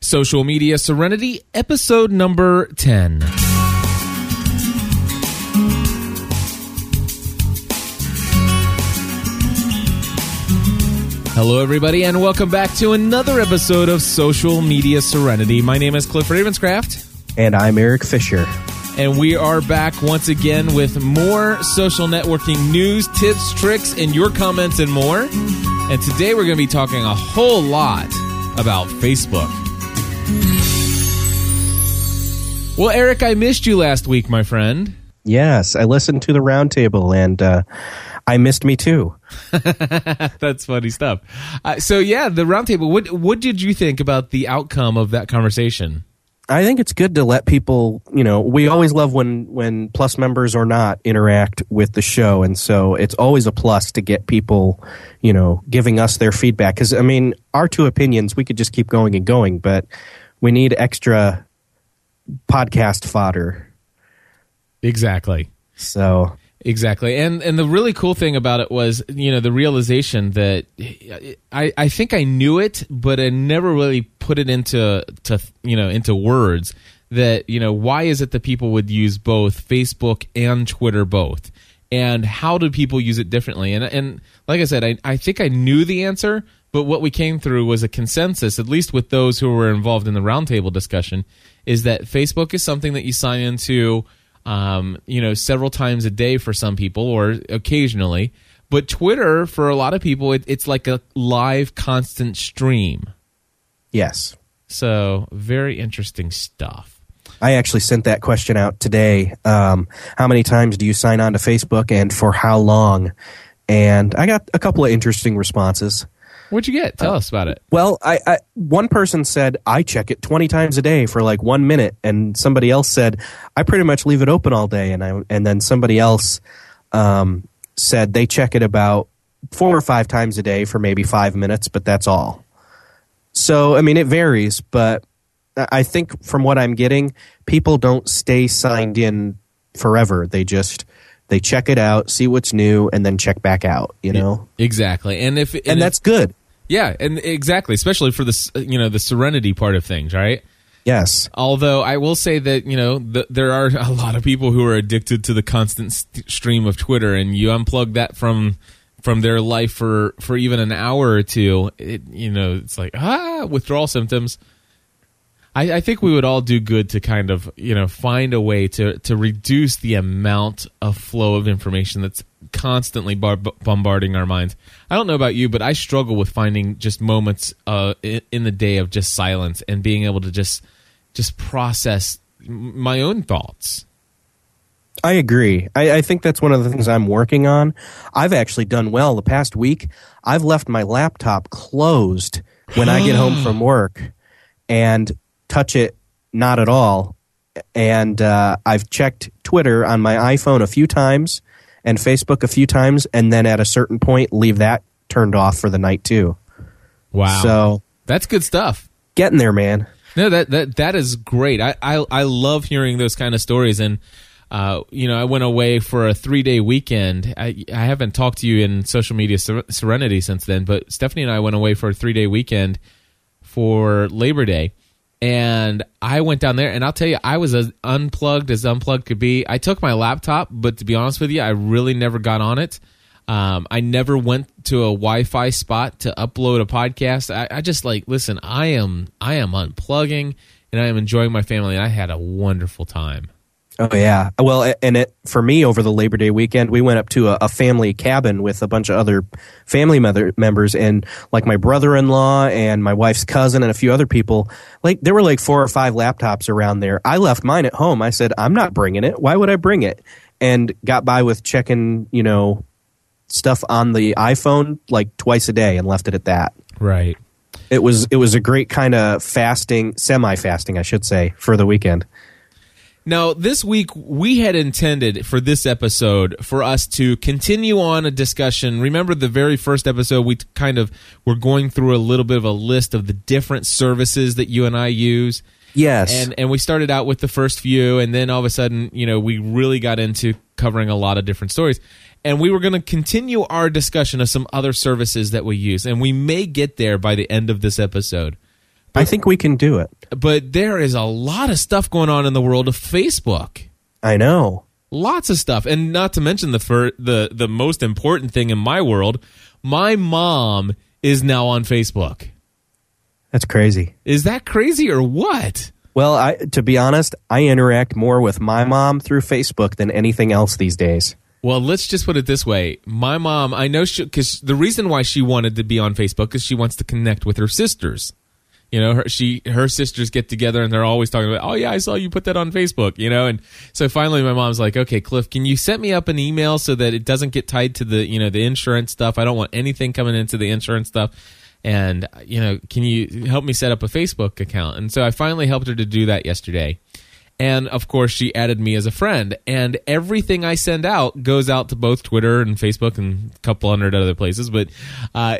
Social Media Serenity, episode number 10. Hello, everybody, and welcome back to another episode of Social Media Serenity. My name is Cliff Ravenscraft. And I'm Erik Fisher. And we are back once again with more social networking news, tips, tricks, and your comments and more. And today we're going to be talking a whole lot about Facebook. Well, Erik, I missed you last week, my friend. Yes, I listened to the roundtable and uh, I missed me too. That's funny stuff. Uh, so, yeah, the roundtable. What what did you think about the outcome of that conversation? I think it's good to let people, you know, we always love when when plus members or not interact with the show and so it's always a plus to get people, you know, giving us their feedback cuz I mean, our two opinions, we could just keep going and going, but we need extra podcast fodder. Exactly. So Exactly. And and the really cool thing about it was, you know, the realization that I I think I knew it, but I never really put it into to you know, into words that, you know, why is it that people would use both Facebook and Twitter both? And how do people use it differently? And and like I said, I I think I knew the answer, but what we came through was a consensus, at least with those who were involved in the roundtable discussion, is that Facebook is something that you sign into um, you know, several times a day for some people or occasionally. But Twitter, for a lot of people, it, it's like a live, constant stream. Yes. So, very interesting stuff. I actually sent that question out today. Um, how many times do you sign on to Facebook and for how long? And I got a couple of interesting responses. What'd you get? Tell uh, us about it. Well, I, I, one person said I check it twenty times a day for like one minute, and somebody else said I pretty much leave it open all day, and I and then somebody else um, said they check it about four or five times a day for maybe five minutes, but that's all. So I mean, it varies, but I think from what I'm getting, people don't stay signed in forever. They just they check it out, see what's new, and then check back out. You know exactly, and if and, and that's good. Yeah, and exactly, especially for the you know the serenity part of things, right? Yes. Although I will say that you know the, there are a lot of people who are addicted to the constant st- stream of Twitter, and you unplug that from from their life for for even an hour or two, it you know it's like ah withdrawal symptoms. I, I think we would all do good to kind of you know find a way to to reduce the amount of flow of information that's constantly bar- bombarding our minds. I don't know about you, but I struggle with finding just moments uh, in the day of just silence and being able to just just process my own thoughts. I agree. I, I, think that's one of the things I'm working on. I've actually done well the past week. I've left my laptop closed when I get home from work and touch it not at all. And uh, I've checked Twitter on my iPhone a few times and Facebook a few times, and then at a certain point, leave that turned off for the night too. Wow! So that's good stuff. Getting there, man. No, that that that is great. I I, I love hearing those kind of stories and. Uh, you know, I went away for a three day weekend. I, I haven't talked to you in social media ser- serenity since then, but Stephanie and I went away for a three day weekend for Labor Day and I went down there, and I'll tell you, I was as unplugged as unplugged could be. I took my laptop, but to be honest with you, I really never got on it. Um, I never went to a Wi-Fi spot to upload a podcast. I, I just like listen. I am I am unplugging, and I am enjoying my family. And I had a wonderful time. Oh yeah. Well, and it for me over the Labor Day weekend, we went up to a, a family cabin with a bunch of other family mother, members, and like my brother-in-law and my wife's cousin and a few other people. Like there were like four or five laptops around there. I left mine at home. I said, I'm not bringing it. Why would I bring it? And got by with checking, you know, stuff on the iPhone like twice a day and left it at that. Right. It was it was a great kind of fasting, semi-fasting, I should say, for the weekend. Now, this week we had intended for this episode for us to continue on a discussion. Remember the very first episode we kind of were going through a little bit of a list of the different services that you and I use. Yes. And and we started out with the first few and then all of a sudden, you know, we really got into covering a lot of different stories. And we were going to continue our discussion of some other services that we use and we may get there by the end of this episode. I think we can do it. But there is a lot of stuff going on in the world of Facebook. I know. Lots of stuff, and not to mention the fir- the the most important thing in my world. My mom is now on Facebook. That's crazy. Is that crazy or what? Well, I, to be honest, I interact more with my mom through Facebook than anything else these days. Well, let's just put it this way. My mom, I know she, because the reason why she wanted to be on Facebook is she wants to connect with her sisters. You know, her, she, her sisters get together and they're always talking about, oh yeah, I saw you put that on Facebook, you know? And so finally my mom's like, okay, Cliff, can you set me up an email so that it doesn't get tied to the, you know, the insurance stuff? I don't want anything coming into the insurance stuff. And, you know, can you help me set up a Facebook account? And so I finally helped her to do that yesterday. And of course, she added me as a friend. And everything I send out goes out to both Twitter and Facebook and a couple hundred other places. But uh,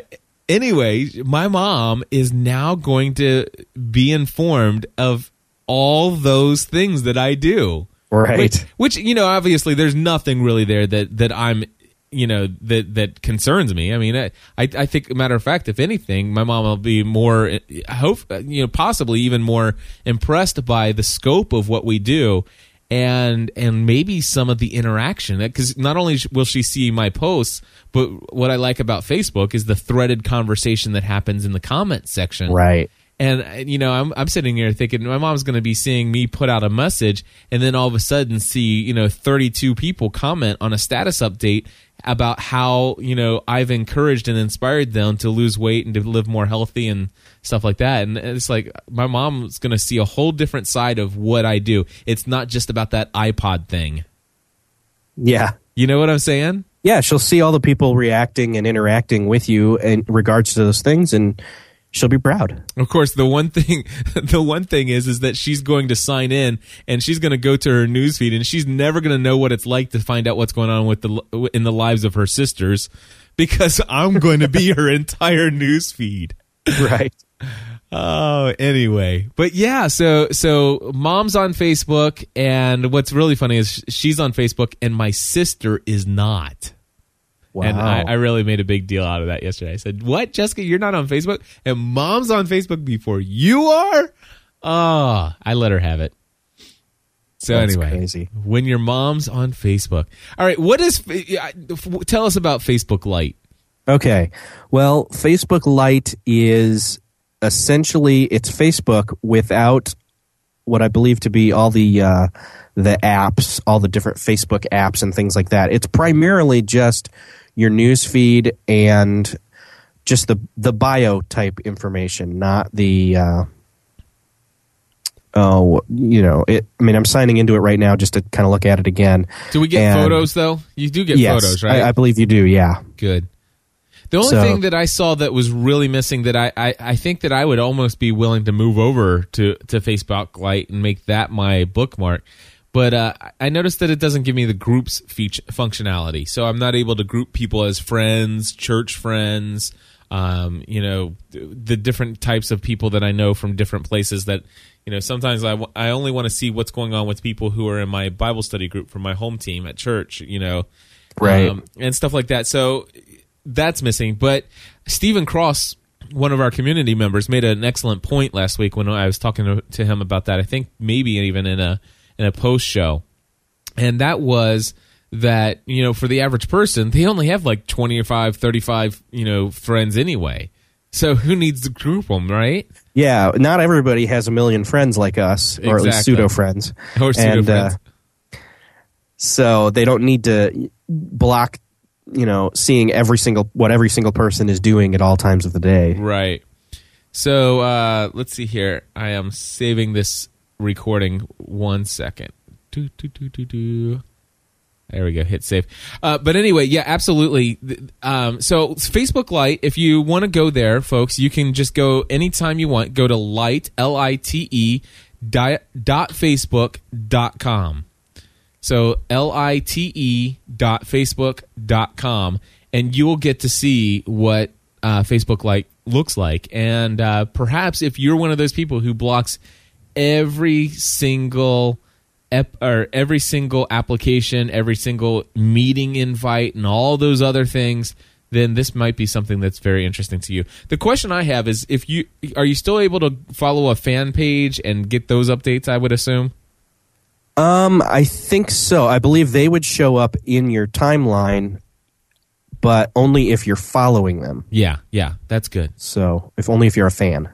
anyway, my mom is now going to be informed of all those things that I do. Right. Which, which, you know, obviously, there's nothing really there that that I'm, you know, that that concerns me. I mean, I I think, matter of fact, if anything, my mom will be more, eh, hope, eh, you know, possibly even more impressed by the scope of what we do. And and maybe some of the interaction because not only will she see my posts, but what I like about Facebook is the threaded conversation that happens in the comment section. Right. And uh, you know, I'm I'm sitting here thinking my mom's going to be seeing me put out a message, and then all of a sudden see you know 32 people comment on a status update about how you know I've encouraged and inspired them to lose weight and to live more healthy and stuff like that. And it's like my mom's going to see a whole different side of what I do. It's not just about that iPod thing. Yeah. You know what I'm saying? Yeah, she'll see all the people reacting and interacting with you in regards to those things and she'll be proud. Of course, the one thing the one thing is is that she's going to sign in and she's going to go to her newsfeed and she's never going to know what it's like to find out what's going on with the in the lives of her sisters because I'm going to be her entire newsfeed. Right. Oh, anyway, but yeah, so so mom's on Facebook, and what's really funny is she's on Facebook, and my sister is not. Wow. And I, I really made a big deal out of that yesterday. I said, "What, Jessica? You're not on Facebook, and mom's on Facebook before you are." Oh, I let her have it. So That's anyway, crazy. when your mom's on Facebook, all right. What is? Tell us about Facebook Lite. Okay. Well, Facebook Lite is essentially it's Facebook without what I believe to be all the uh, the apps, all the different Facebook apps and things like that. It's primarily just your news feed and just the the bio type information, not the uh, oh you know it. I mean, I'm signing into it right now just to kind of look at it again. Do we get And- photos though? You do get yes, photos, right? I, I believe you do. Yeah. Good. The only So- thing that I saw that was really missing that I, I, I think that I would almost be willing to move over to, to Facebook Lite and make that my bookmark. But uh, I noticed that it doesn't give me the groups feature, functionality. So I'm not able to group people as friends, church friends, um, you know, the different types of people that I know from different places that, you know, sometimes I, w- I only want to see what's going on with people who are in my Bible study group from my home team at church, you know, Right. um, and stuff like that. So that's missing. But Stephen Cross, one of our community members, made an excellent point last week when I was talking to, to him about that. I think maybe even in a in a post show, and that was that you know for the average person they only have like 25 35 you know friends anyway so who needs to group them right Yeah, not everybody has a million friends like us, or at least pseudo friends. or pseudo And, uh, So they don't need to block, you know, seeing every single what every single person is doing at all times of the day. Right. So uh, let's see here. I am saving this recording one second. Do, do, do, do, do. There we go. Hit save. Uh, but anyway, yeah, absolutely. Um, so Facebook Lite, if you want to go there, folks, you can just go anytime you want. Go to light, L I T E, di- dot Facebook dot com. So L I T E dot Facebook dot com, and you will get to see what uh, Facebook Lite looks like. And uh, perhaps if you're one of those people who blocks every single ep- or every single application, every single meeting invite, and all those other things then this might be something that's very interesting to you. The question I have is if you are you still able to follow a fan page and get those updates, I would assume? Um, I think so. I believe they would show up in your timeline, but only if you're following them. Yeah, yeah, that's good. So, if only if you're a fan.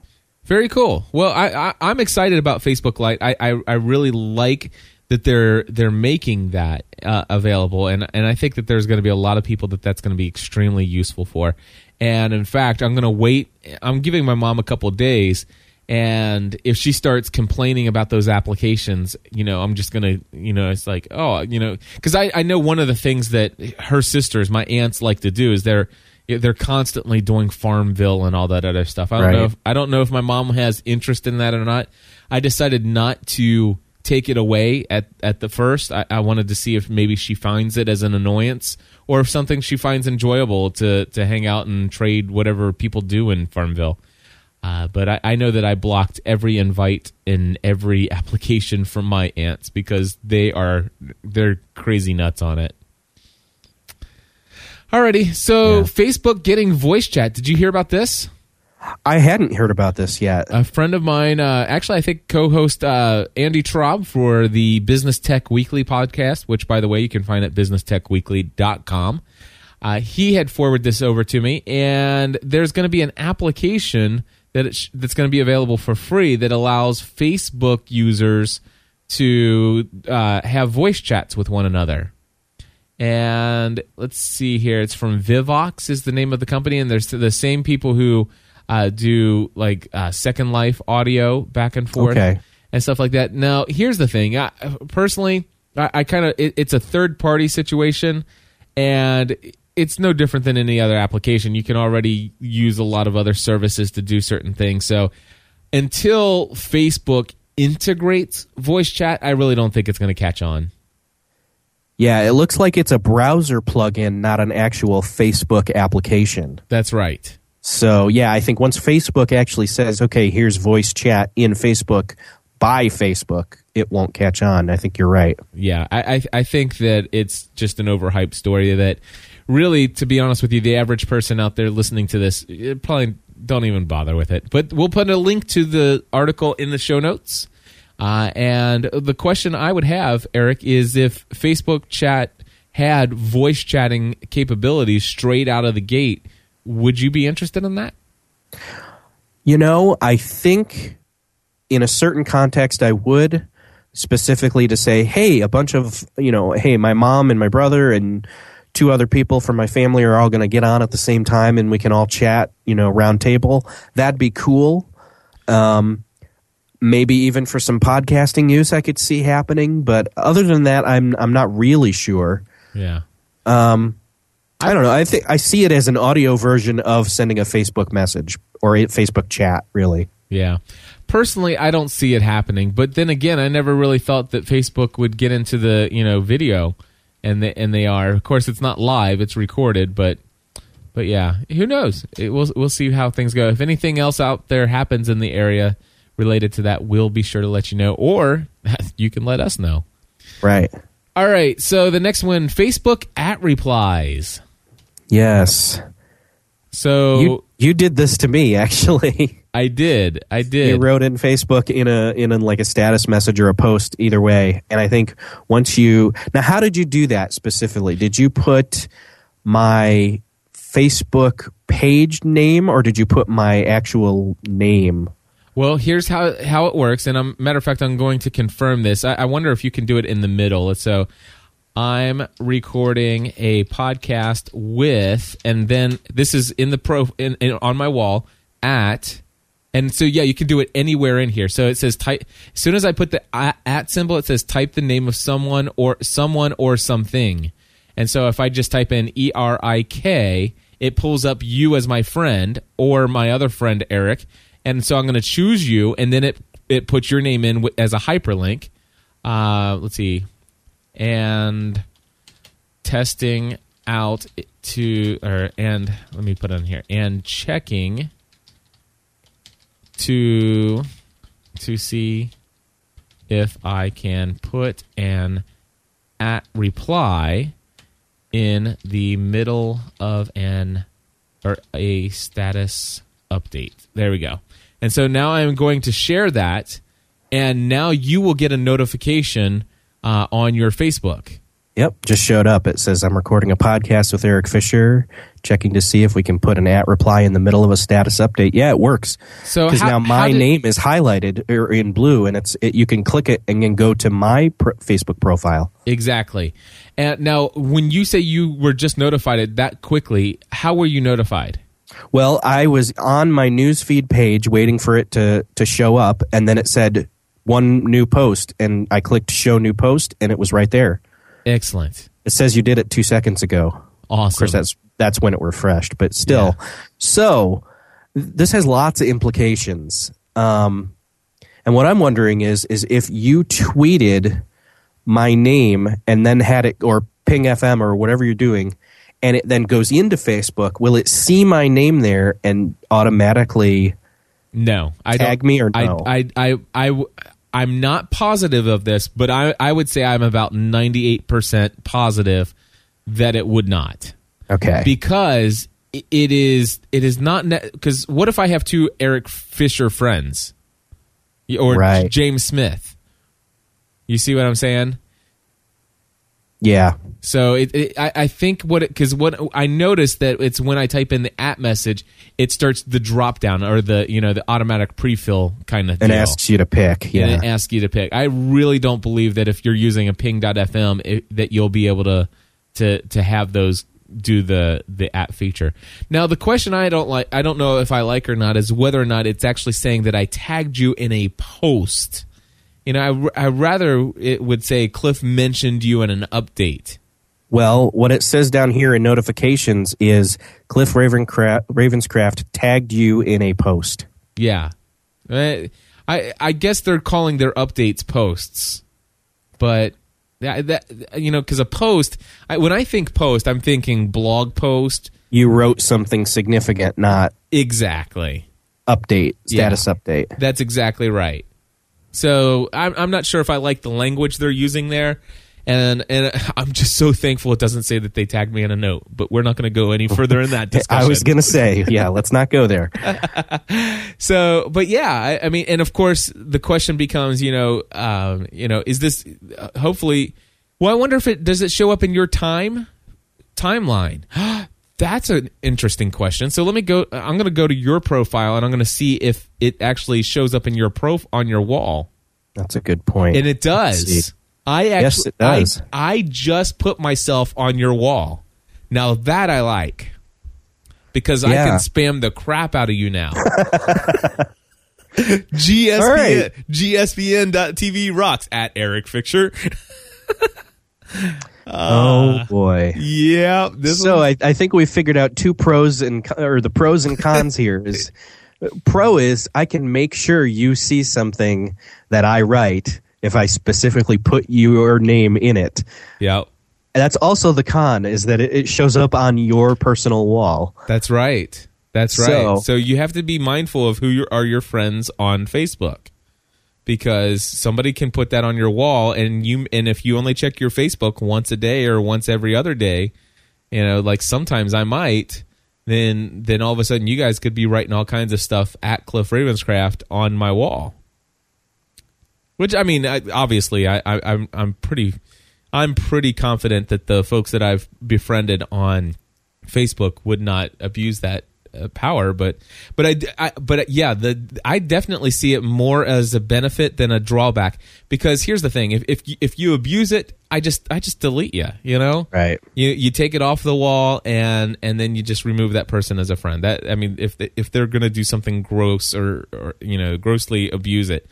Very cool. Well, I, I am excited about Facebook Lite. I, I I really like that they're they're making that uh, available, and and I think that there's going to be a lot of people that that's going to be extremely useful for. And in fact, I'm going to wait. I'm giving my mom a couple days, and if she starts complaining about those applications, you know, I'm just going to, you know, it's like, oh, you know, because I I know one of the things that her sisters, my aunts, like to do is they're they're constantly doing Farmville and all that other stuff. I don't Right. know. If, I don't know if my mom has interest in that or not. I decided not to take it away at at the first. I, I wanted to see if maybe she finds it as an annoyance or if something she finds enjoyable to to hang out and trade whatever people do in Farmville. Uh, but I, I know that I blocked every invite in every application from my aunts because they are they're crazy nuts on it. Alrighty, so Yeah. Facebook getting voice chat. Did you hear about this? I hadn't heard about this yet. A friend of mine, uh, actually, I think co-host uh, Andy Traub for the Business Tech Weekly podcast, which, by the way, you can find at businesstechweekly.com. Uh, he had forwarded this over to me, and there's going to be an application that it sh- that's going to be available for free that allows Facebook users to uh, have voice chats with one another. And let's see here. It's from Vivox is the name of the company, and there's the same people who uh, do like uh, Second Life audio back and forth Okay. and stuff like that. Now, here's the thing. I, personally, I, I kind of it, it's a third party situation, and it's no different than any other application. You can already use a lot of other services to do certain things. So until Facebook integrates voice chat, I really don't think it's going to catch on. Yeah, it looks like it's a browser plugin, not an actual Facebook application. That's right. So, yeah, I think once Facebook actually says, okay, here's voice chat in Facebook by Facebook, it won't catch on. I think you're right. Yeah, I, I I think that it's just an overhyped story that really, to be honest with you, the average person out there listening to this eh, probably don't even bother with it. But we'll put a link to the article in the show notes. Uh, and the question I would have, Erik, is if Facebook chat had voice chatting capabilities straight out of the gate, would you be interested in that? You know, I think in a certain context I would specifically to say, hey, a bunch of, you know, hey, my mom and my brother and two other people from my family are all going to get on at the same time and we can all chat, you know, round table. That'd be cool. Um, maybe even for some podcasting use I could see happening, but other than that I'm I'm not really sure. Yeah. Um, I don't know. I think I see it as an audio version of sending a Facebook message or a Facebook chat, really. Yeah. Personally, I don't see it happening, but then again, I never really thought that Facebook would get into the, you know, video and they, and they are. Of course, it's not live, it's recorded, but but yeah, who knows? It, we'll we'll see how things go. If anything else out there happens in the area related to that, we'll be sure to let you know or you can let us know. Right. All right, so the next one, Facebook at replies. Yes. So You you did this to me actually. I did. I did. you wrote in Facebook in a in a, like a status message or a post either way. And I think once you Now how did you do that specifically? Did you put my Facebook page name or did you put my actual name? Well, here's how how it works, and I'm matter of fact, I'm going to confirm this. I, I wonder if you can do it in the middle. So, I'm recording a podcast with, and then this is in the pro in, in, on my wall at, and so yeah, you can do it anywhere in here. So it says type. As soon as I put the at, symbol, it says type the name of someone or someone or something. And so if I just type in E R I K, it pulls up you as my friend or my other friend Eric. And so I'm going to choose you, and then it it puts your name in as a hyperlink. Uh, let's see, and testing out to or and let me put on here and checking to to see if I can put an at reply in the middle of an or a status update. There we go. And so now I'm going to share that, and now you will get a notification uh, on your Facebook. Yep, just showed up. It says I'm recording a podcast with Erik Fisher, checking to see if we can put an at reply in the middle of a status update. Yeah, it works. So because now my did- name is highlighted or in blue, and it's it, you can click it and then go to my pr- Facebook profile. Exactly. And now, when you say you were just notified it that quickly, how were you notified? Well, I was on my newsfeed page waiting for it to to show up, and then it said one new post, and I clicked show new post, and it was right there. Excellent. It says you did it two seconds ago. Awesome. Of course, that's that's when it refreshed, but still. So this has lots of implications. Um, and what I'm wondering is is if you tweeted my name and then had it or Ping FM or whatever you're doing, and it then goes into Facebook, will it see my name there and automatically? No, I Tag me or I, no? I, I, I, I'm not positive of this, but I, I would say I'm about 98% positive that it would not. Okay. because it is it is not because what if I have two Eric Fisher friends or Right. James Smith? You see what I'm saying? Yeah. So it, it I, I think what it because what I noticed that it's when I type in the at message, it starts the drop down or the you know the automatic pre-fill kind of And deal. asks you to pick. Yeah. and it asks you to pick. I really don't believe that if you're using a ping.fm it, that you'll be able to to to have those do the the at feature. Now the question I don't like I don't know if I like or not is whether or not it's actually saying that I tagged you in a post. You know, I I rather it would say Cliff mentioned you in an update. Well, what it says down here in notifications is Cliff Ravencraft, Ravenscraft tagged you in a post. Yeah. Eh, I I guess they're calling their updates posts. But that, that you know cuz a post I, when I think post I'm thinking blog post You wrote something significant, not exactly. update, status update. That's exactly right. So I'm I'm not sure if I like the language they're using there. And and I'm just so thankful it doesn't say that they tagged me in a note, but we're not going to go any further in that discussion. I was going to say, yeah, let's not go there. So, but yeah, I, I mean, and of course, the question becomes, you know, um, you know, is this uh, hopefully? Well, I wonder if it does it show up in your time timeline. That's an interesting question. So let me go. I'm going to go to your profile and I'm going to see if it actually shows up in your pro on your wall, That's a good point. and it does. I actually, Yes, it does. I, I just put myself on your wall. Now that I like because I can spam the crap out of you now. GSPN, All right. GSPN.TV rocks at Erik Oh uh, boy. Yeah, So I, I think we figured out two pros and or the pros and cons here is uh, pro is I can make sure you see something that I write if I specifically put your name in it. yeah, that's also the con is that it, it shows up on your personal wall. that's right. That's right. So- So, you have to be mindful of who your, are your friends on Facebook. Because somebody can put that on your wall, and you and if you only check your Facebook once a day or once every other day, you know, like sometimes I might, then then all of a sudden you guys could be writing all kinds of stuff at Cliff Ravenscraft on my wall. Which I mean, I, obviously, I, I, I'm I'm pretty I'm pretty confident that the folks that I've befriended on Facebook would not abuse that power, but but I, I but uh, yeah, the I definitely see it more as a benefit than a drawback because here's the thing: if if you, if you abuse it, I just I just delete you, you know, Right. you you take it off the wall and and then you just remove that person as a friend. That I mean, if if they're gonna do something gross or or you know grossly abuse it.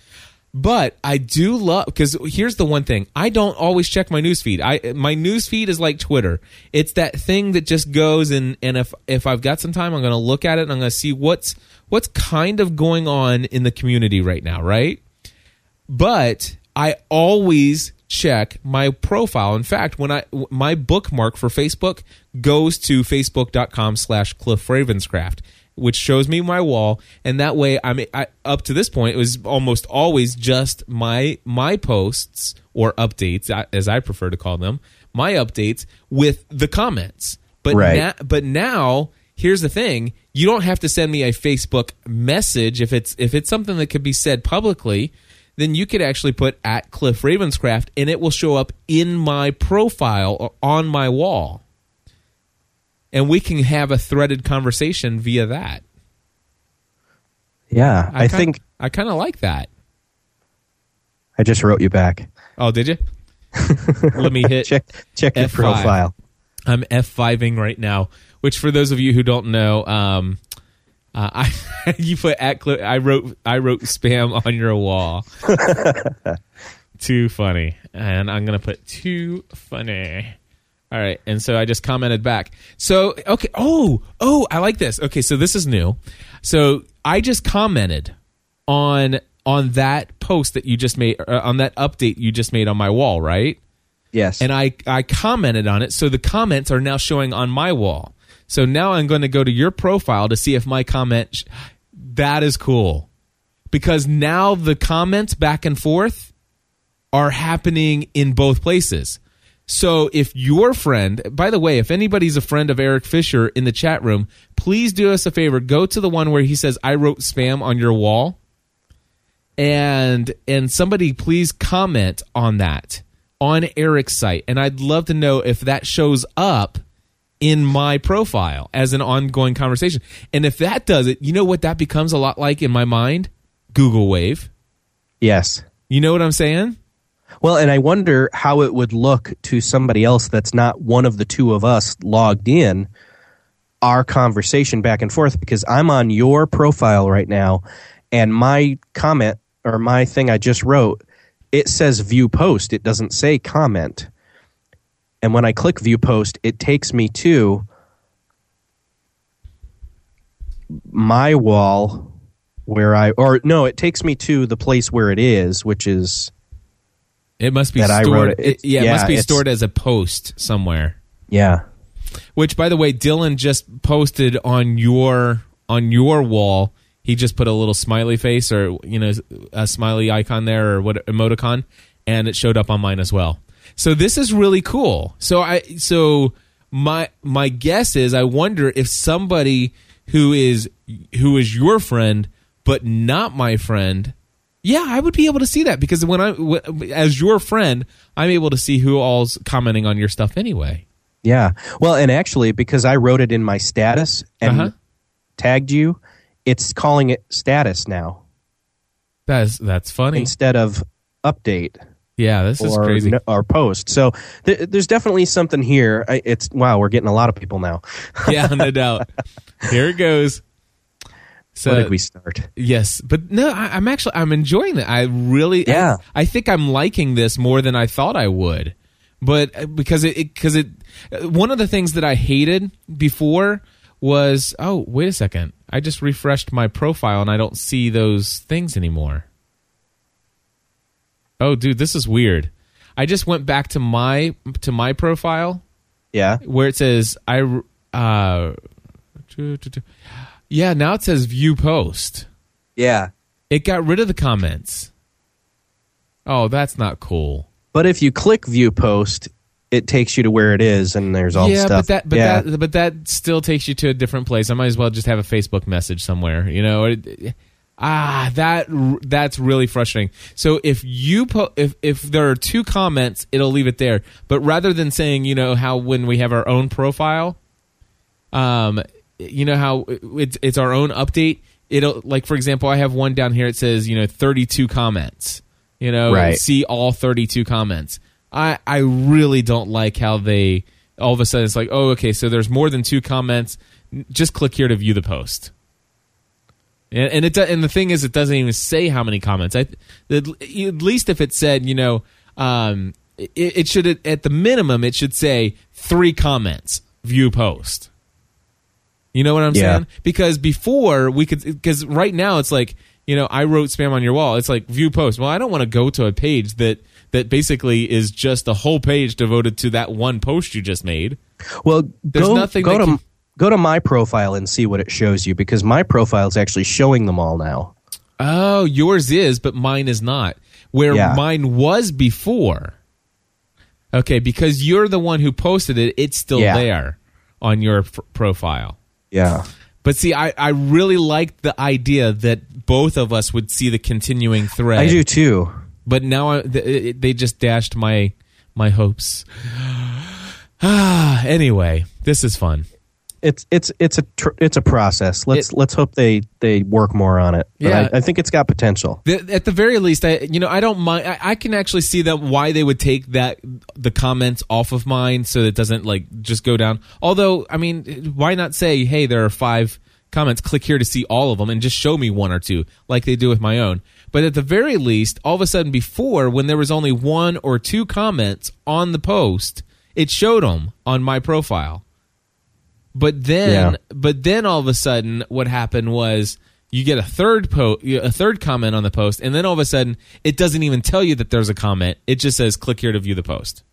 But I do love because here's the one thing I don't always check my newsfeed. I my newsfeed is like Twitter. It's that thing that just goes and and if if I've got some time, I'm going to look at it and I'm going to see what's what's kind of going on in the community right now, right? but I always check my profile. In fact, when I my bookmark for Facebook goes to facebook.com slash Cliff Ravenscraft, which shows me my wall, and that way I'm I, up to this point it was almost always just my my posts or updates as I prefer to call them, my updates with the comments. But Right. na- but now here's the thing: you don't have to send me a Facebook message if it's if it's something that could be said publicly. Then you could actually put at Cliff Ravenscraft, and it will show up in my profile or on my wall, and we can have a threaded conversation via that. Yeah, I, kin- think I kind of like that. I just wrote you back. Oh, did you? Let me hit Check check your F5. profile. I'm F5ing right now, which for those of you who don't know, um, uh, I you put at I wrote I wrote spam on your wall. too funny, and I'm gonna put too funny. All right, and so I just commented back. So okay, oh oh, I like this. Okay, so this is new. So I just commented on on that post that you just made uh, on that update you just made on my wall, right? Yes. and I, I commented on it. So the comments are now showing on my wall. So now I'm going to go to your profile to see if my comment. Sh- that is cool because now the comments back and forth are happening in both places. So if your friend, by the way, if anybody's a friend of Erik Fisher in the chat room, please do us a favor. Go to the one where he says, I wrote spam on your wall. And and somebody please comment on that on Erik's site. And I'd love to know if that shows up in my profile as an ongoing conversation. And if that does it, you know what that becomes a lot like in my mind? Google Wave. yes. You know what I'm saying? Well, and I wonder how it would look to somebody else that's not one of the two of us logged in, our conversation back and forth, because I'm on your profile right now, and my comment or my thing I just wrote, it says view post. It doesn't say comment. And when I click view post, it takes me to my wall where I, or no, it takes me to the place where it is, which is It must be That I stored. wrote it. It's- yeah, it must be stored as a post somewhere. Yeah. Which, by the way, Dylan just posted on your on your wall. He just put a little smiley face or you know a smiley icon there or what emoticon, and it showed up on mine as well. So this is really cool. So I so my my guess is I wonder if somebody who is who is your friend but not my friend yeah, I would be able to see that because when I, w- as your friend, I'm able to see who all's commenting on your stuff anyway. Yeah. Well, and actually, because I wrote it in my status and Uh-huh. tagged you, it's calling it status now That's that's funny. instead of update Yeah, this is crazy. no- or post. So th- there's definitely something here. I, it's wow, we're getting a lot of people now. yeah, no doubt. Here it goes. So Where did we start? yes, but no, I, I'm actually I'm enjoying it. I really, Yeah. I, I think I'm liking this more than I thought I would. But uh, because it because it, uh, one of the things that I hated before was oh wait a second, I just refreshed my profile and I don't see those things anymore. Oh, dude, this is weird. I just went back to my to my profile Yeah. where it says I uh yeah now it says view post. Yeah. It got rid of the comments. Oh, that's not cool. But if you click view post, it takes you to where it is, and there's all the yeah, stuff. but that but yeah. that but that still takes you to a different place. I might as well just have a Facebook message somewhere, you know. It- ah, that that's really frustrating. So if you po- if if there are two comments, it'll leave it there. But rather than saying, you know, how when we have our own profile, um, you know how it's it's our own update. It'll like for example, I have one down here. It says you know thirty two comments. You know, Right. see all thirty two comments. I I really don't like how they all of a sudden it's like oh okay so there's more than two comments. Just click here to view the post. And, and it and the thing is, it doesn't even say how many comments. I at at least if it said, you know, um, it, it should at the minimum it should say three comments, view post. You know what I'm Yeah. saying? Because before we could, because right now it's like, you know, I wrote spam on your wall. It's like view post. Well, I don't want to go to a page that that basically is just a whole page devoted to that one post you just made. Well, There's go, nothing go to can- go to my profile and see what it shows you because my profile is actually showing them all now. Oh, yours is, but mine is not. Where Yeah. mine was before. Okay, because you're the one who posted it, it's still Yeah. there on your f- profile. Yeah. But see, I, I really liked the idea that both of us would see the continuing thread. I do too. But now I, th- they just dashed my my hopes. Ah, anyway, this is fun. It's it's it's a tr- it's a process. Let's It- let's hope they they work more on it. But Yeah. I, I think it's got potential. The, at the very least, I you know I don't mind. I, I can actually see them why they would take that the comments off of mine so it doesn't like just go down. Although I mean, why not say, hey, there are five comments. Click here to see all of them and just show me one or two like they do with my own. But at the very least, all of a sudden, before when there was only one or two comments on the post, it showed them on my profile. But then, Yeah. but then all of a sudden, what happened was you get a third po- a third comment on the post, and then all of a sudden, it doesn't even tell you that there's a comment. It just says click here to view the post.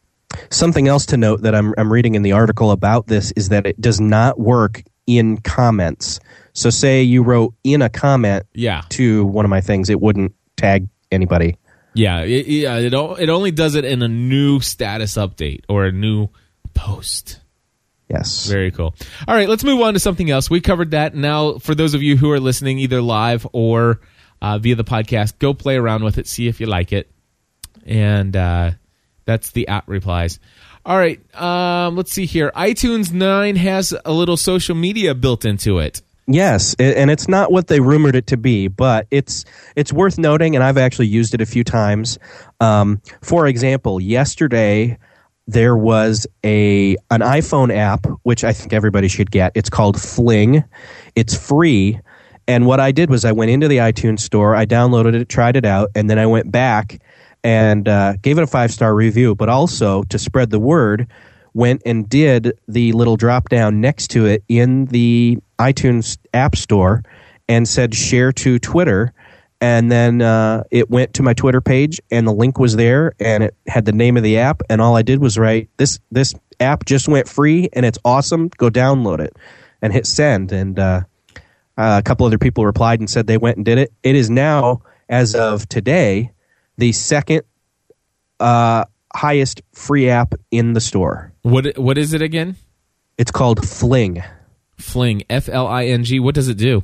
Something else to note that I'm I'm reading in the article about this is that it does not work in comments. So say you wrote in a comment Yeah, to one of my things, it wouldn't tag anybody. yeah, it, yeah. It o- it only does it in a new status update or a new post. Yes. Very cool. All right, let's move on to something else. We covered that. Now, for those of you who are listening either live or uh, via the podcast, go play around with it, see if you like it. And uh, that's the at replies. All right, um, let's see here. iTunes 9 has a little social media built into it. Yes, and it's not what they rumored it to be, but it's it's worth noting, and I've actually used it a few times. Um, for example, yesterday there was a an iPhone app which I think everybody should get. It's called Fling. It's free, and what I did was I went into the iTunes store, I downloaded it, tried it out, and then I went back and uh, gave it a five star review. But also to spread the word, went and did the little drop down next to it in the iTunes App Store and said share to Twitter. And then uh, it went to my Twitter page, and the link was there, and it had the name of the app. And all I did was write this this app just went free, and it's awesome. Go download it, and hit send. And uh, uh, a couple other people replied and said they went and did it. It is now, as of today, the second uh, highest free app in the store. What What is it again? It's called Fling. Fling, F L I N G. What does it do?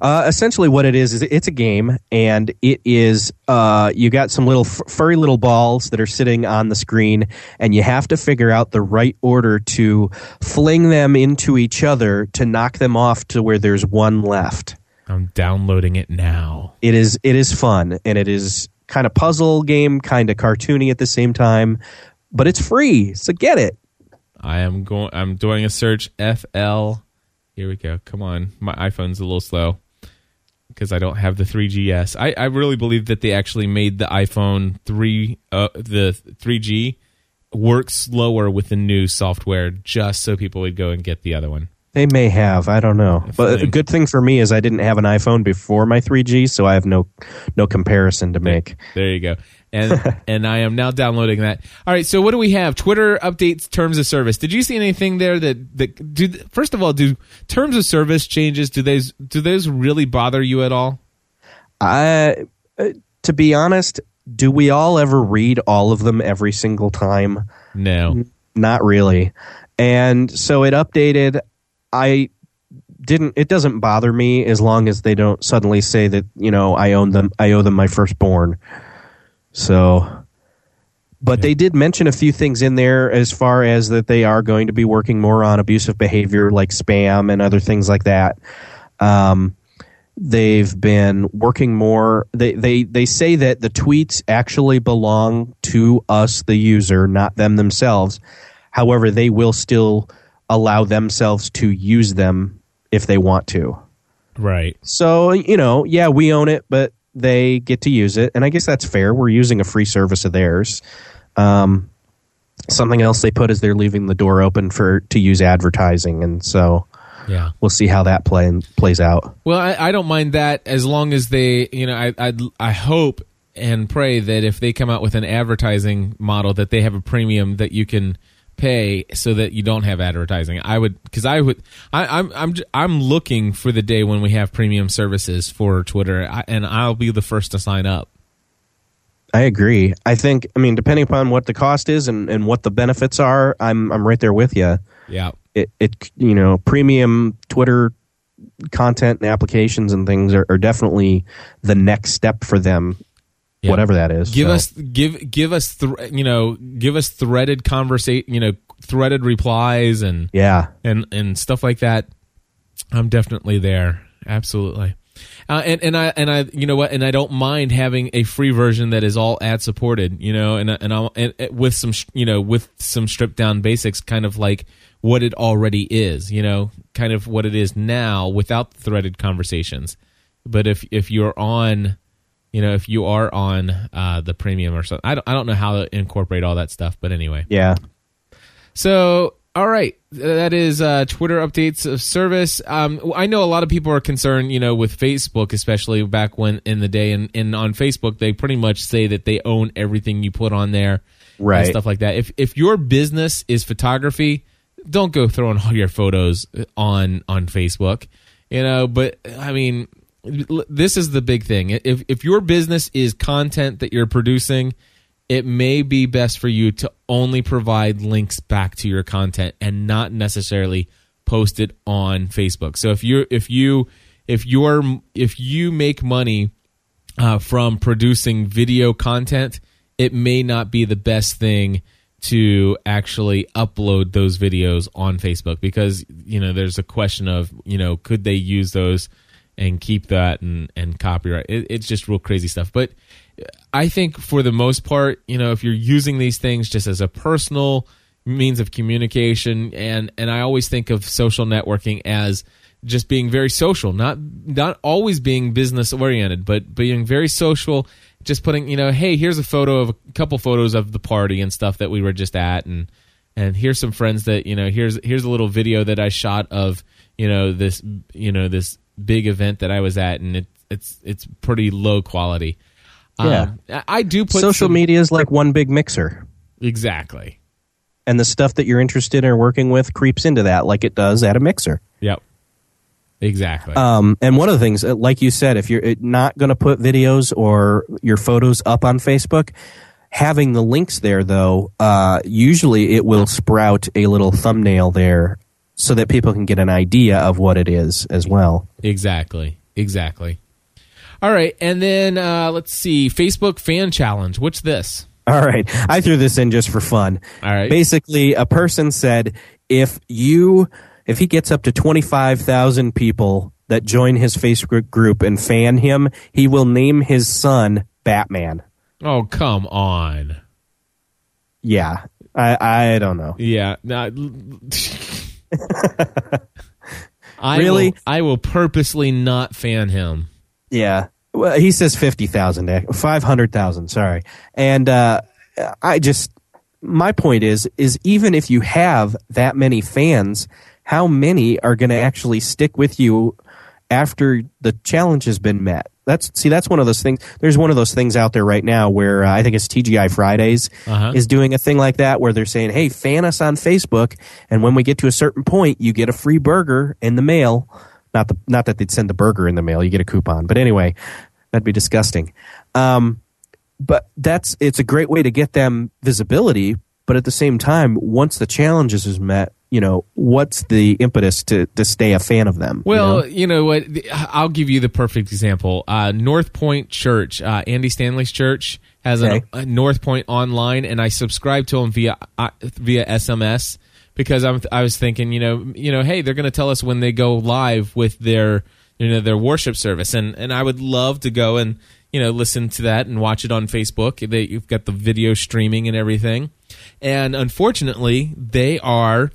Uh, essentially, what it is is it's a game, and it is uh, you got some little f- furry little balls that are sitting on the screen, and you have to figure out the right order to fling them into each other to knock them off to where there's one left. I'm downloading it now. It is it is fun, and it is kind of puzzle game, kind of cartoony at the same time, but it's free, so get it. I am going. I'm doing a search. F L. Here we go. Come on, my iPhone's a little slow because I don't have the 3GS. I, I really believe that they actually made the iPhone three, uh, the 3G, work slower with the new software, just so people would go and get the other one. They may have, I don't know. But a good thing for me is I didn't have an iPhone before my 3G, so I have no no comparison to make. There you go. And and I am now downloading that. All right. So what do we have? Twitter updates terms of service. Did you see anything there that that do? First of all, do terms of service changes? Do those do those really bother you at all? I, uh, to be honest, do we all ever read all of them every single time? No. Not really. And so it updated. I didn't. It doesn't bother me as long as they don't suddenly say that you know I own them. I owe them my firstborn. So, but they did mention a few things in there as far as that they are going to be working more on abusive behavior like spam and other things like that. Um, they've been working more. They, they they say that the tweets actually belong to us, the user, not them themselves. However, they will still allow themselves to use them if they want to. Right. So, you know, yeah, we own it, but they get to use it. And I guess that's fair. We're using a free service of theirs. Um, something else they put is they're leaving the door open for to use advertising. And so Yeah. we'll see how that play, plays out. Well, I, I don't mind that as long as they, you know, I, I I hope and pray that if they come out with an advertising model, that they have a premium that you can pay so that you don't have advertising. I would because I would I, I'm I'm I'm looking for the day when we have premium services for Twitter, I, and I'll be the first to sign up. I agree. I think, I mean, depending upon what the cost is and, and what the benefits are, I'm I'm right there with you. Yeah. It, it you know, premium Twitter content and applications and things are, are definitely the next step for them, Yeah. whatever that is. Give So, us give give us thr you know give us threaded conversation you know threaded replies and yeah, and and stuff like that. I'm definitely there. Absolutely. Uh, and and I and I you know what and I don't mind having a free version that is all ad supported you know and and I'll and, and with some you know with some stripped down basics kind of like what it already is you know kind of what it is now without threaded conversations but if if you're on you know if you are on uh, the premium or something I don't I don't know how to incorporate all that stuff but anyway yeah. so, all right, that is uh, Twitter updates of service. Um, I know a lot of people are concerned, you know, with Facebook, especially back when in the day, and, and on Facebook they pretty much say that they own everything you put on there, Right. and stuff like that. If if your business is photography, don't go throwing all your photos on on Facebook, you know. But I mean, this is the big thing. If if your business is content that you're producing it may be best for you to only provide links back to your content and not necessarily post it on Facebook. So if you if you if you're if you make money uh, from producing video content, it may not be the best thing to actually upload those videos on Facebook because you know there's a question of you know could they use those and keep that and and copyright. It, it's just real crazy stuff, but. I think for the most part, you know, if you're using these things just as a personal means of communication, and and I always think of social networking as just being very social, not not always being business oriented, but being very social. Just putting, you know, hey, here's a photo of a couple photos of the party and stuff that we were just at, and and here's some friends that you know, here's here's a little video that I shot of you know this you know this big event that I was at, and it, it's it's pretty low quality. Yeah. Um, I- do put Social some- media is like one big mixer. exactly. And the stuff that you're interested in or working with creeps into that like it does at a mixer. Yep. Exactly. Um, and one of the things, uh, like you said, if you're uh, not going to put videos or your photos up on Facebook, having the links there, though, uh, usually it will sprout a little thumbnail there so that people can get an idea of what it is as well. exactly. Exactly. All right, and then uh, let's see, Facebook fan challenge. What's this? All right. I threw this in just for fun. All right. Basically, a person said if you if he gets up to 25,000 people that join his Facebook group and fan him, he will name his son Batman. Oh, come on. Yeah. I I don't know. Yeah. no, I Really? Will, I will purposely not fan him. Yeah. Well, he says 50,000, eh, 500,000, sorry. And uh, I just, my point is, is even if you have that many fans, how many are going to actually stick with you after the challenge has been met? That's see, that's one of those things. There's one of those things out there right now where uh, I think it's TGI Fridays Uh-huh. is doing a thing like that where they're saying, "Hey, fan us on Facebook, and when we get to a certain point, you get a free burger in the mail." Not the not that they'd send the burger in the mail; you get a coupon. But anyway, that'd be disgusting. Um, but that's it's a great way to get them visibility. But at the same time, once the challenges is met, you know, what's the impetus to to stay a fan of them? you Well, know? you know what? I'll give you the perfect example. Uh, North Point Church, uh, Andy Stanley's church, has Okay. a, a North Point online, and I subscribe to them via uh, via SMS because I'm I was thinking, you know, you know, hey, they're going to tell us when they go live with their you know their worship service, and and I would love to go and you know listen to that and watch it on Facebook. They, you've got the video streaming and everything, and unfortunately, they are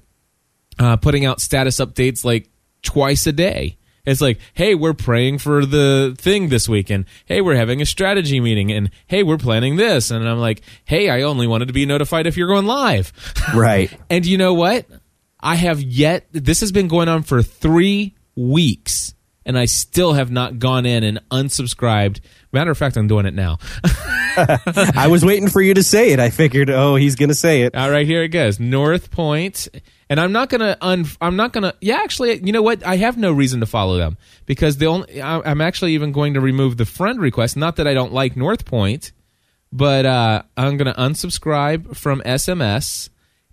uh, putting out status updates like twice a day. It's like, hey, we're praying for the thing this weekend. Hey, we're having a strategy meeting, and hey, we're planning this. And I'm like, hey, I only wanted to be notified if you're going live. right. and you know what? I have yet. This has been going on for three weeks, and I still have not gone in and unsubscribed. Matter of fact, I'm doing it now. I was waiting for you to say it. I figured, oh, he's going to say it. All right, here it goes. North Point, and I'm not gonna un. I'm not gonna. Yeah, actually, you know what? I have no reason to follow them because the only. I'm actually even going to remove the friend request. Not that I don't like North Point, but uh, I'm to unsubscribe from SMS,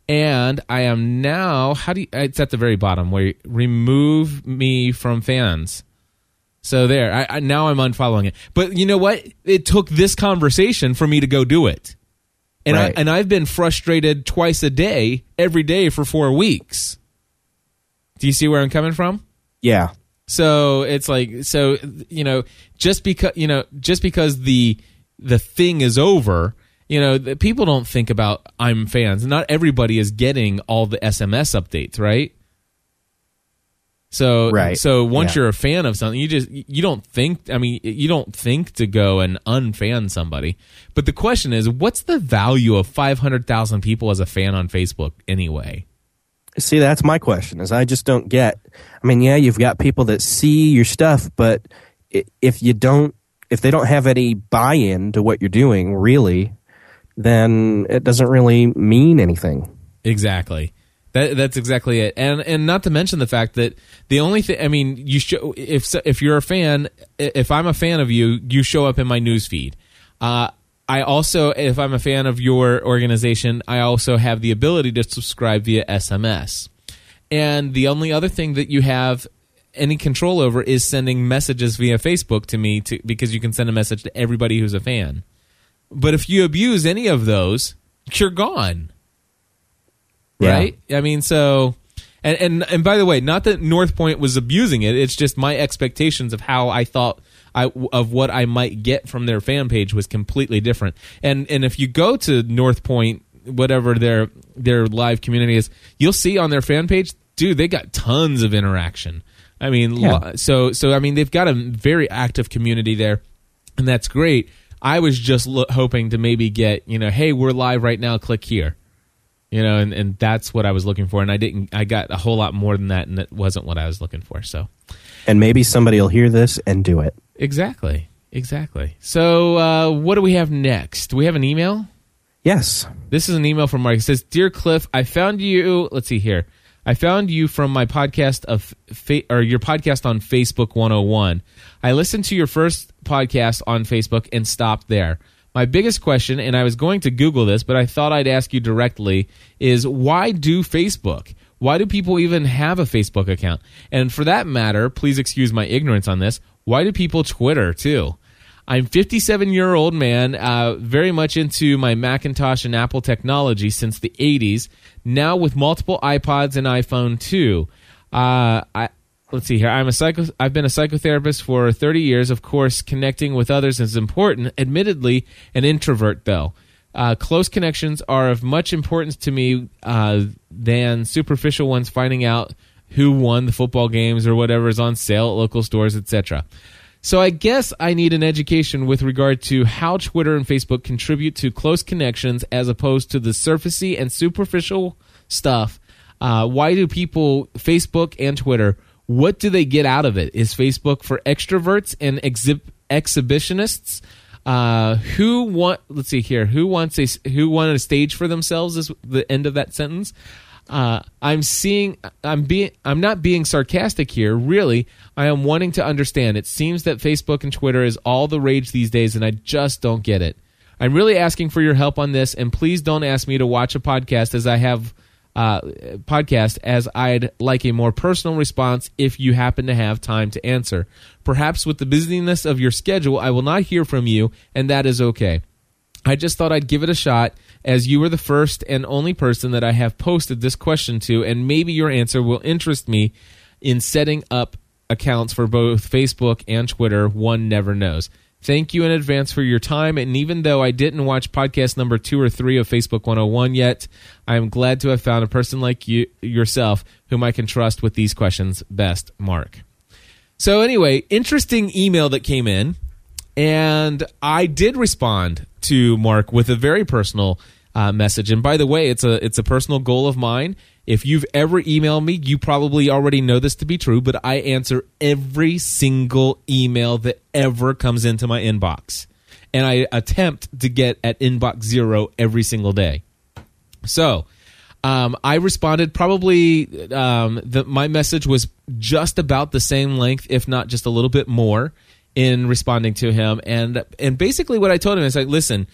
and I am now. How do you? It's at the very bottom where remove me from fans. So there, I, I now I'm unfollowing it. But you know what? It took this conversation for me to go do it, and Right. I, and I've been frustrated twice a day, every day for four weeks. Do you see where I'm coming from? Yeah. So it's like so you know just because you know just because the the thing is over, you know the, people don't think about I'm fans. Not everybody is getting all the SMS updates, right? So Right. so once Yeah. you're a fan of something, you just you don't think. I mean, you don't think to go and unfan somebody. But the question is, what's the value of five hundred thousand people as a fan on Facebook anyway? See, that's my question. Is I just don't get. I mean, yeah, you've got people that see your stuff, but if you don't, if they don't have any buy-in to what you're doing, really, then it doesn't really mean anything. Exactly. That that's exactly it. And and not to mention the fact that the only thing I mean, you show if if you're a fan, if I'm a fan of you, you show up in my news feed. Uh, I also, if I'm a fan of your organization, I also have the ability to subscribe via SMS. And the only other thing that you have any control over is sending messages via Facebook to me to, because you can send a message to everybody who's a fan. But if you abuse any of those, you're gone Yeah. right? I mean, so and and and by the way, not that North Point was abusing it. It's just my expectations of how I thought I of what I might get from their fan page was completely different. And and if you go to North Point, whatever their their live community is, you'll see on their fan page, dude, they got tons of interaction. I mean, Yeah. so so I mean, they've got a very active community there, and that's great. I was just lo- hoping to maybe get you know, hey, we're live right now. Click here you know and, and that's what i was looking for. And i didn't i got a whole lot more than that and that wasn't what i was looking for. So And maybe somebody will hear this and do it. exactly. Exactly. So uh, what do we have next? Do we have an email? Yes. this is an email from mark. It says dear cliff i found you let's see here i found you from my podcast of fa- or your podcast on facebook 101 i listened to your first podcast on facebook and stopped there my biggest question, and I was going to Google this, but I thought I'd ask you directly, is why do Facebook? Why do people even have a Facebook account? And for that matter, please excuse my ignorance on this, why do people Twitter too? I'm 57 year old man, uh, very much into my Macintosh and Apple technology since the 80s. Now with multiple iPods and iPhone too. Uh, I let's see here. I'm a psycho. I've been a psychotherapist for 30 years. Of course, connecting with others is important. Admittedly, an introvert though. Uh, close connections are of much importance to me uh, than superficial ones. Finding out who won the football games or whatever is on sale at local stores, etc. So I guess I need an education with regard to how Twitter and Facebook contribute to close connections as opposed to the surfacey and superficial stuff. Uh, why do people Facebook and Twitter? What do they get out of it? Is Facebook for extroverts and exhib- exhibitionists? Uh, who want? Let's see here. Who wants a who want a stage for themselves? Is the end of that sentence. Uh, I'm seeing. I'm being. I'm not being sarcastic here. Really, I am wanting to understand. It seems that Facebook and Twitter is all the rage these days, and I just don't get it. I'm really asking for your help on this, and please don't ask me to watch a podcast as I have uh, podcast as I'd like a more personal response if you happen to have time to answer. Perhaps with the busyness of your schedule, I will not hear from you, and that is okay. I just thought I'd give it a shot as you were the first and only person that I have posted this question to, and maybe your answer will interest me in setting up accounts for both Facebook and Twitter. One never knows. Thank you in advance for your time. And even though I didn't watch podcast number two or three of Facebook 101 yet, I am glad to have found a person like you yourself whom I can trust with these questions. Best, Mark. So, anyway, interesting email that came in. And I did respond to Mark with a very personal uh, message. And by the way, it's a it's a personal goal of mine. If you've ever emailed me, you probably already know this to be true, but I answer every single email that ever comes into my inbox. And I attempt to get at inbox zero every single day. So, um, I responded probably um, the, my message was just about the same length, if not just a little bit more, in responding to him. And and basically, what I told him is like, listen,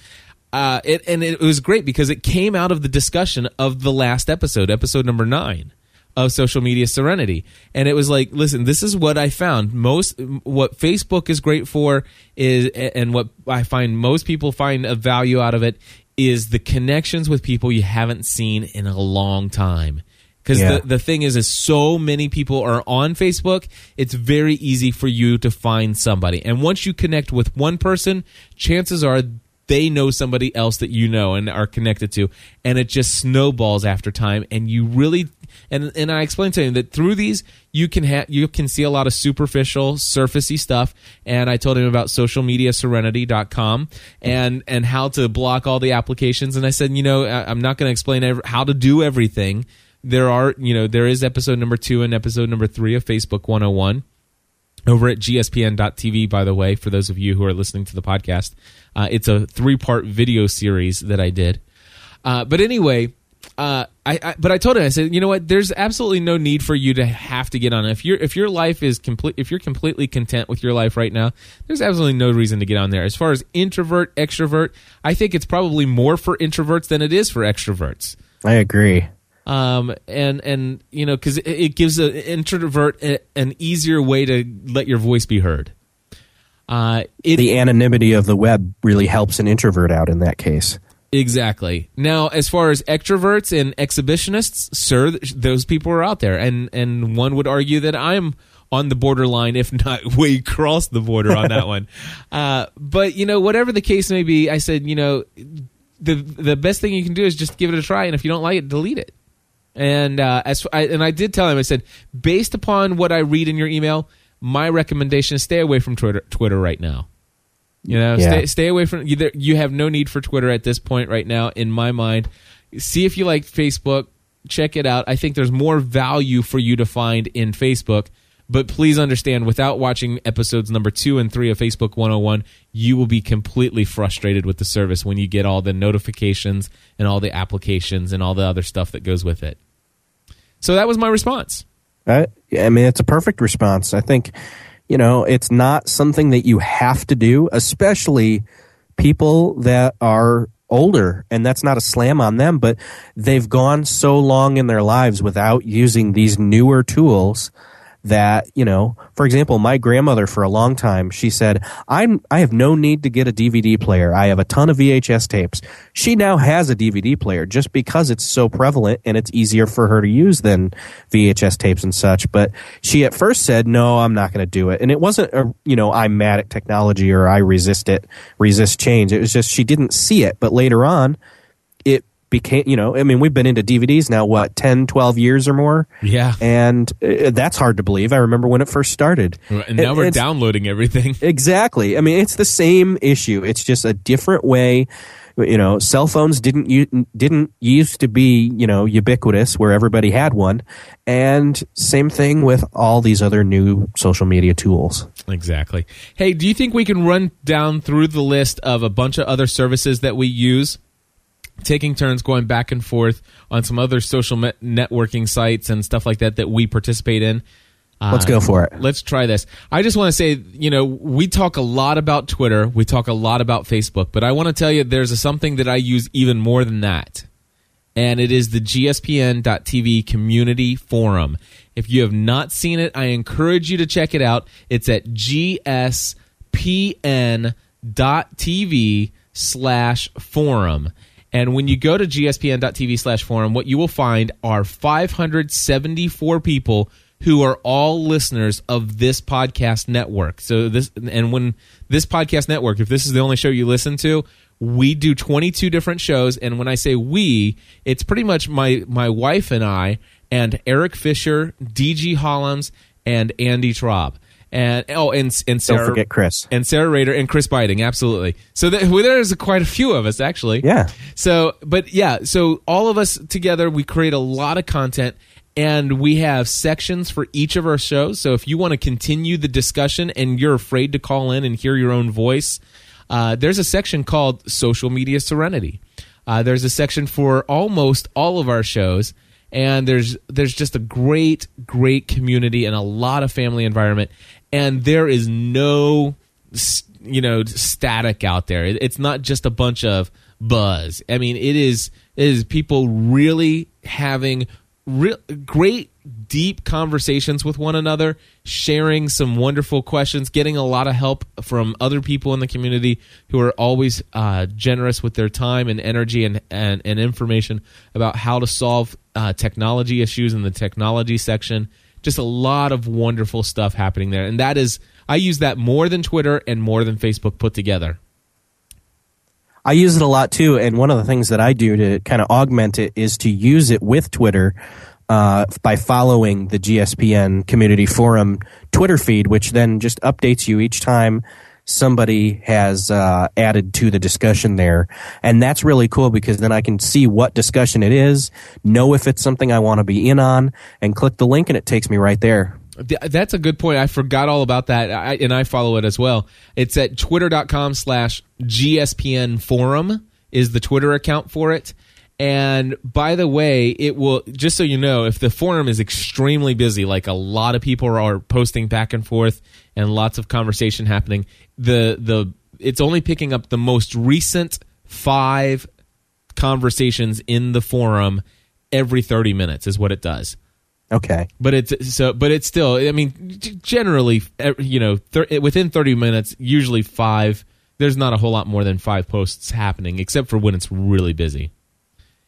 uh, it, and it was great because it came out of the discussion of the last episode, episode number nine of social media serenity. And it was like listen this is what i found. Most what facebook is great for is and what i find most people find a value out of it is the connections with people you haven't seen in a long time. Because Yeah. the, the thing is is so many people are on facebook it's very easy for you to find somebody. And once you connect with one person chances are they know somebody else that you know and are connected to and it just snowballs after time and you really and and I explained to him that through these you can ha- you can see a lot of superficial surfacey stuff and I told him about socialmediaserenity.com and and how to block all the applications and I said you know I- I'm not going to explain ev- how to do everything. There are you know there is episode number 2 and episode number 3 of Facebook 101 over at gspn.tv by the way for those of you who are listening to the podcast. Uh, it's a three part video series that i did. Uh, but anyway uh, I, I but I told him I said you know what? There's absolutely no need for you to have to get on if your if your life is complete if you're completely content with your life right now there's absolutely no reason to get on there. As far as introvert extrovert I think it's probably more for introverts than it is for extroverts. I agree. Um, and and you know because it, it gives an introvert a, an easier way to let your voice be heard. Uh, it The anonymity of the web really helps an introvert out in that case. exactly. Now, as far as extroverts and exhibitionists, sir, th- those people are out there, and and one would argue that I'm on the borderline, if not way across the border on that one. Uh, but you know, whatever the case may be, I said, you know, the the best thing you can do is just give it a try, and if you don't like it, delete it. And uh, as I, and I did tell him, I said, based upon what I read in your email, my recommendation is stay away from Twitter. Twitter right now. You know, Yeah. stay stay away from. You, you have no need for Twitter at this point right now, in my mind. See if you like Facebook. Check it out. I think there's more value for you to find in Facebook. But please understand, without watching episodes number two and three of Facebook 101, you will be completely frustrated with the service when you get all the notifications and all the applications and all the other stuff that goes with it. So that was my response. Uh, I mean, it's a perfect response. I think, you know, it's not something that you have to do, especially people that are older. And that's not a slam on them, but they've gone so long in their lives without using these newer tools that you know for example my grandmother for a long time she said i'm i have no need to get a dvd player. I have a ton of vhs tapes. She now has a dvd player just because it's so prevalent and it's easier for her to use than vhs tapes and such but she at first said no i'm not going to do it. And it wasn't a, you know i'm mad at technology or i resist it resist change. It was just she didn't see it but later on became you know i mean we've been into dvds now what 10 12 years or more Yeah. and uh, that's hard to believe. I remember when it first started. And now It- we're downloading everything. Exactly. I mean, it's the same issue. It's just a different way. You know, cell phones didn't u- didn't used to be you know ubiquitous where everybody had one, and same thing with all these other new social media tools. Exactly. Hey, do you think we can run down through the list of a bunch of other services that we use? Taking turns going back and forth on some other social networking sites and stuff like that that we participate in. Uh, Let's go for it. Let's try this. I just want to say, you know, we talk a lot about Twitter, we talk a lot about Facebook, but I want to tell you there's a, something that I use even more than that. And it is the gspn.tv community forum. If you have not seen it, I encourage you to check it out. It's at gspn.tv slash forum. And when you go to gspn.tv slash forum, what you will find are 574 people who are all listeners of this podcast network. So this, and when this podcast network, if this is the only show you listen to, we do 22 different shows. And when I say we, it's pretty much my, my wife and I, and Erik Fisher, DG Hollums, and Andy Traub. And oh, and and Sarah, Don't forget Chris. and Sarah Rader and Chris Biting, absolutely. So th- well, there's quite a few of us actually. Yeah. So, but yeah, so all of us together, we create a lot of content, and we have sections for each of our shows. So if you want to continue the discussion and you're afraid to call in and hear your own voice, uh, there's a section called Social Media Serenity. Uh, there's a section for almost all of our shows, and there's there's just a great great community and a lot of family environment, and there is no you know static out there. It's not just a bunch of buzz. I mean, it is it is people really having real great deep conversations with one another, sharing some wonderful questions, getting a lot of help from other people in the community who are always uh, generous with their time and energy and, and, and information about how to solve uh, technology issues in the technology section. Just a lot of wonderful stuff happening there. And that is, I use that more than Twitter and more than Facebook put together. I use it a lot too, and one of the things that I do to kind of augment it is to use it with Twitter uh, by following the GSPN Community Forum Twitter feed, which then just updates you each time somebody has uh, added to the discussion there. And that's really cool because then I can see what discussion it is, know if it's something I want to be in on, and click the link, and it takes me right there. That's a good point. I forgot all about that, I, and I follow it as well. It's at twitter.com slash GSPN forum is the Twitter account for it. And by the way, it will, just so you know, if the forum is extremely busy, like a lot of people are posting back and forth and lots of conversation happening, the, the, it's only picking up the most recent five conversations in the forum every 30 minutes is what it does. Okay. But it's so, but it's still. I mean, generally, you know, thir- eh, within thirty minutes, usually five. There's not a whole lot more than five posts happening, except for when it's really busy.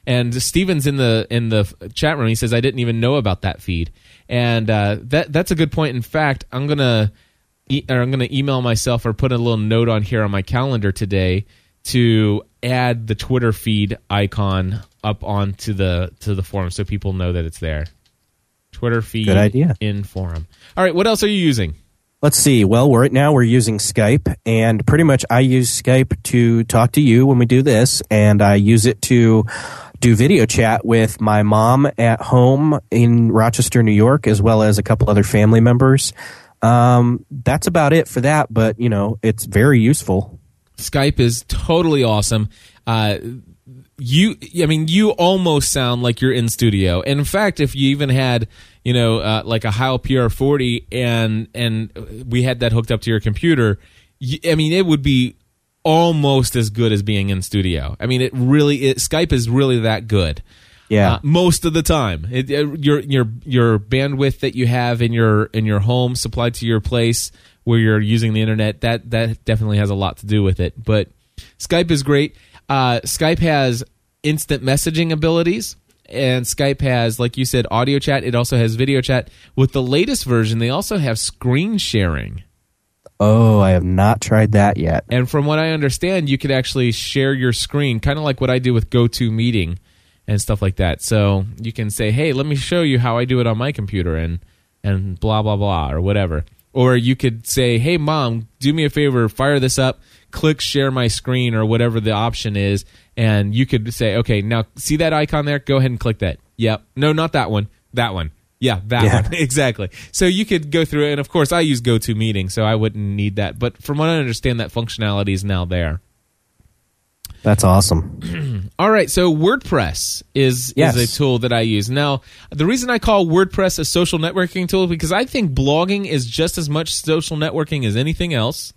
And Steven's in the in the chat room. He says, "I didn't even know about that feed," and uh, that that's a good point. In fact, I'm gonna e- or I'm gonna email myself or put a little note on here on my calendar today to add the Twitter feed icon up onto the to the forum so people know that it's there. Twitter feed Good idea. in forum. All right, what else are you using? Let's see. Well, right now we're using Skype, and pretty much I use Skype to talk to you when we do this, and I use it to do video chat with my mom at home in Rochester, New York, as well as a couple other family members. Um, that's about it for that, but you know, it's very useful. Skype is totally awesome. Uh, you i mean you almost sound like you're in studio and in fact if you even had you know uh, like a heil pr40 and and we had that hooked up to your computer i mean it would be almost as good as being in studio i mean it really it, skype is really that good Yeah. uh, most of the time it, uh, your your your bandwidth that you have in your in your home supplied to your place where you're using the internet that that definitely has a lot to do with it but skype is great uh, Skype has instant messaging abilities, and Skype has, like you said, audio chat. It also has video chat. With the latest version, they also have screen sharing. Oh, I have not tried that yet. And from what I understand, you could actually share your screen, kind of like what I do with GoToMeeting and stuff like that. So you can say, "Hey, let me show you how I do it on my computer," and and blah blah blah or whatever. Or you could say, "Hey, mom, do me a favor, fire this up." click share my screen or whatever the option is and you could say okay now see that icon there go ahead and click that yep no not that one that one yeah that Yeah. one exactly so you could go through it and of course i use GoToMeeting so i wouldn't need that but from what i understand that functionality is now there That's awesome. all right, so WordPress is Yes. is a tool that I use. Now, the reason I call WordPress a social networking tool is because I think blogging is just as much social networking as anything else.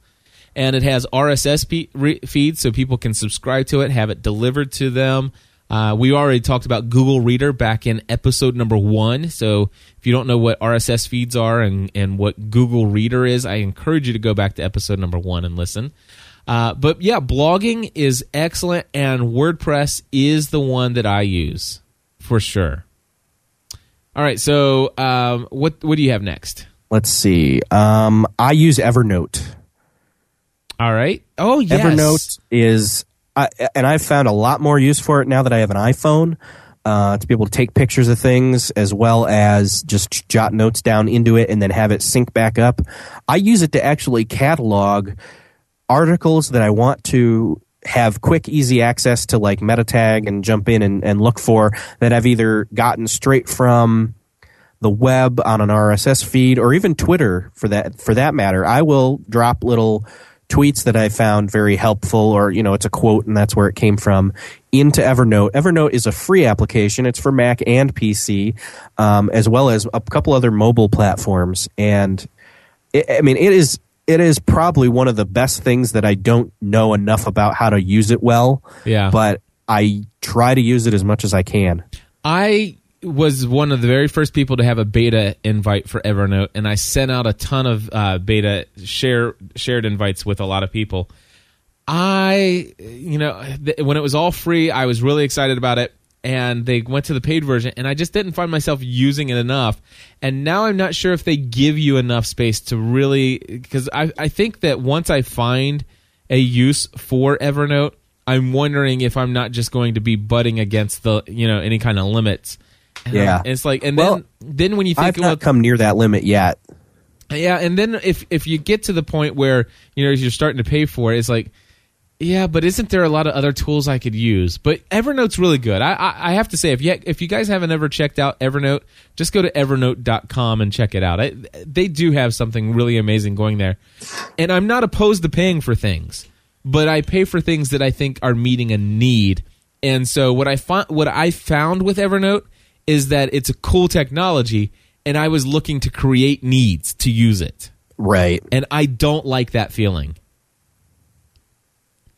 And it has RSS fe- re- feeds so people can subscribe to it, have it delivered to them. Uh, we already talked about Google Reader back in episode number one. So if you don't know what RSS feeds are and, and what Google Reader is, I encourage you to go back to episode number one and listen. Uh, but yeah, blogging is excellent, and WordPress is the one that I use for sure. All right, so um, what what do you have next? Let's see. Um, I use Evernote. All right. Oh yes. Evernote is, I and I've found a lot more use for it now that I have an iPhone uh, to be able to take pictures of things as well as just jot notes down into it and then have it sync back up. I use it to actually catalog articles that I want to have quick, easy access to like meta tag and jump in and, and look for that I've either gotten straight from the web on an RSS feed or even Twitter for that for that matter. I will drop little tweets that I found very helpful or you know it's a quote and that's where it came from into Evernote. Evernote is a free application. It's for Mac and PC um, as well as a couple other mobile platforms and it, I mean it is it is probably one of the best things that I don't know enough about how to use it well. Yeah. But I try to use it as much as I can. I was one of the very first people to have a beta invite for Evernote, and I sent out a ton of uh, beta share shared invites with a lot of people. I, you know, th- when it was all free, I was really excited about it, and they went to the paid version, and I just didn't find myself using it enough. And now I'm not sure if they give you enough space to really, because I, I think that once I find a use for Evernote, I'm wondering if I'm not just going to be butting against the, you know, any kind of limits. And Yeah. It's like, and Well, then then when you think I've not come near that limit yet. yeah, and then if if you get to the point where you know you're starting to pay for it, it's like, yeah, but isn't there a lot of other tools I could use? But Evernote's really good. I I, I have to say, if you if you guys haven't ever checked out Evernote, just go to evernote.com and check it out. I, they do have something really amazing going there, and I'm not opposed to paying for things, but I pay for things that I think are meeting a need. And so what I found what I found with Evernote is that it's a cool technology, and I was looking to create needs to use it, Right. and I don't like that feeling.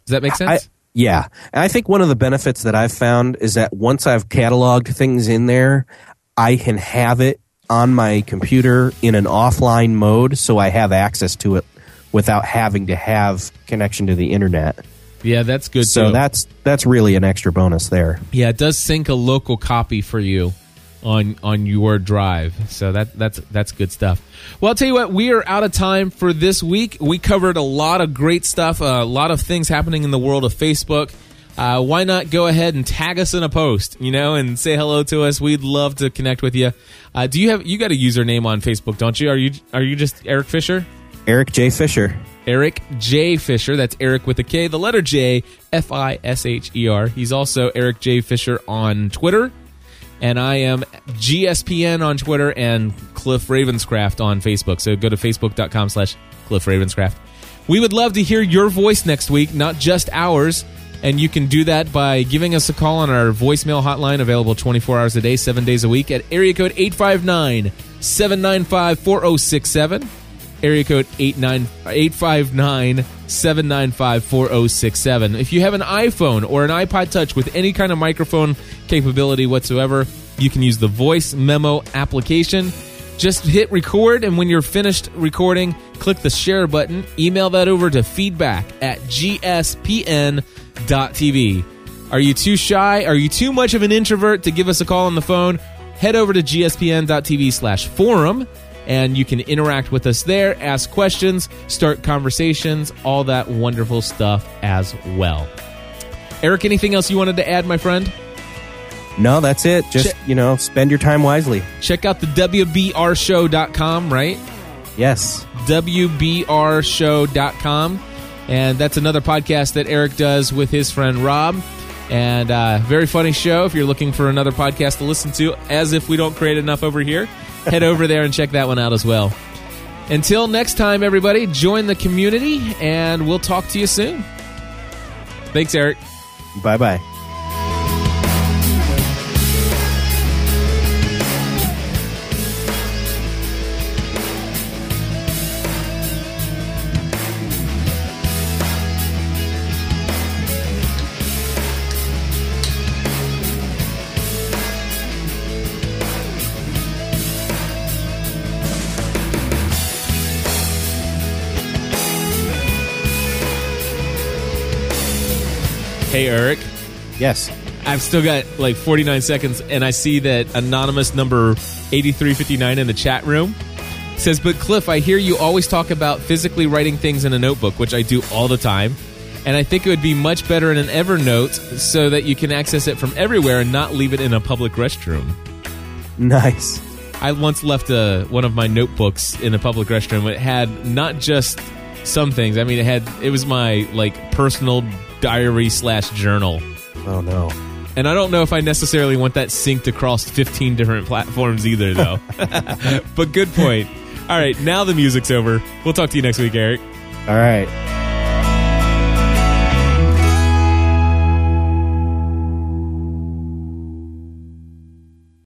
Does that make sense? I, yeah. And I think one of the benefits that I've found is that once I've cataloged things in there, I can have it on my computer in an offline mode so I have access to it without having to have connection to the internet. Yeah, that's good. So too. that's that's really an extra bonus there. yeah, it does sync a local copy for you on on your drive. So that that's that's good stuff. Well, I'll tell you what, we are out of time for this week. We covered a lot of great stuff, a lot of things happening in the world of Facebook. Uh, why not go ahead and tag us in a post, you know, and say hello to us? We'd love to connect with you. Uh, do you have you got a username on Facebook, don't you? Are you are you just Erik Fisher? Erik J. Fisher. Erik J. Fisher. That's Erik with a K, the letter J, F I S H E R. He's also Erik J. Fisher on Twitter. And I am GSPN on Twitter and Cliff Ravenscraft on Facebook. So go to facebook.com slash Cliff Ravenscraft. We would love to hear your voice next week, not just ours. And you can do that by giving us a call on our voicemail hotline, available 24 hours a day, seven days a week, at area code 859 795 4067 area code 859-795-4067 if you have an iphone or an ipod touch with any kind of microphone capability whatsoever you can use the voice memo application. Just hit record and when you're finished recording click the share button. Email that over to feedback at gspn.tv are you too shy? Are you too much of an introvert to give us a call on the phone? Head over to gspn.tv slash forum and you can interact with us there, ask questions, start conversations, all that wonderful stuff as well. Erik, anything else you wanted to add, my friend? No, that's it. Just, Check- you know, spend your time wisely. Check out the WBRshow.com, right? Yes. WBRshow.com. And that's another podcast that Erik does with his friend Rob. And uh, very funny show if you're looking for another podcast to listen to, as if we don't create enough over here. Head over there and check that one out as well. Until next time, everybody, join the community and we'll talk to you soon. Thanks, Erik. Bye bye. Yes. I've still got like 49 seconds, and I see that anonymous number 8359 in the chat room says, But Cliff, I hear you always talk about physically writing things in a notebook, which I do all the time. And I think it would be much better in an Evernote so that you can access it from everywhere and not leave it in a public restroom. Nice. I once left a, one of my notebooks in a public restroom. It had not just some things. I mean, it had it was my like personal diary slash journal. Oh no. And I don't know if I necessarily want that synced across 15 different platforms either, though. but good point. All right, now the music's over. We'll talk to you next week, Erik. All right.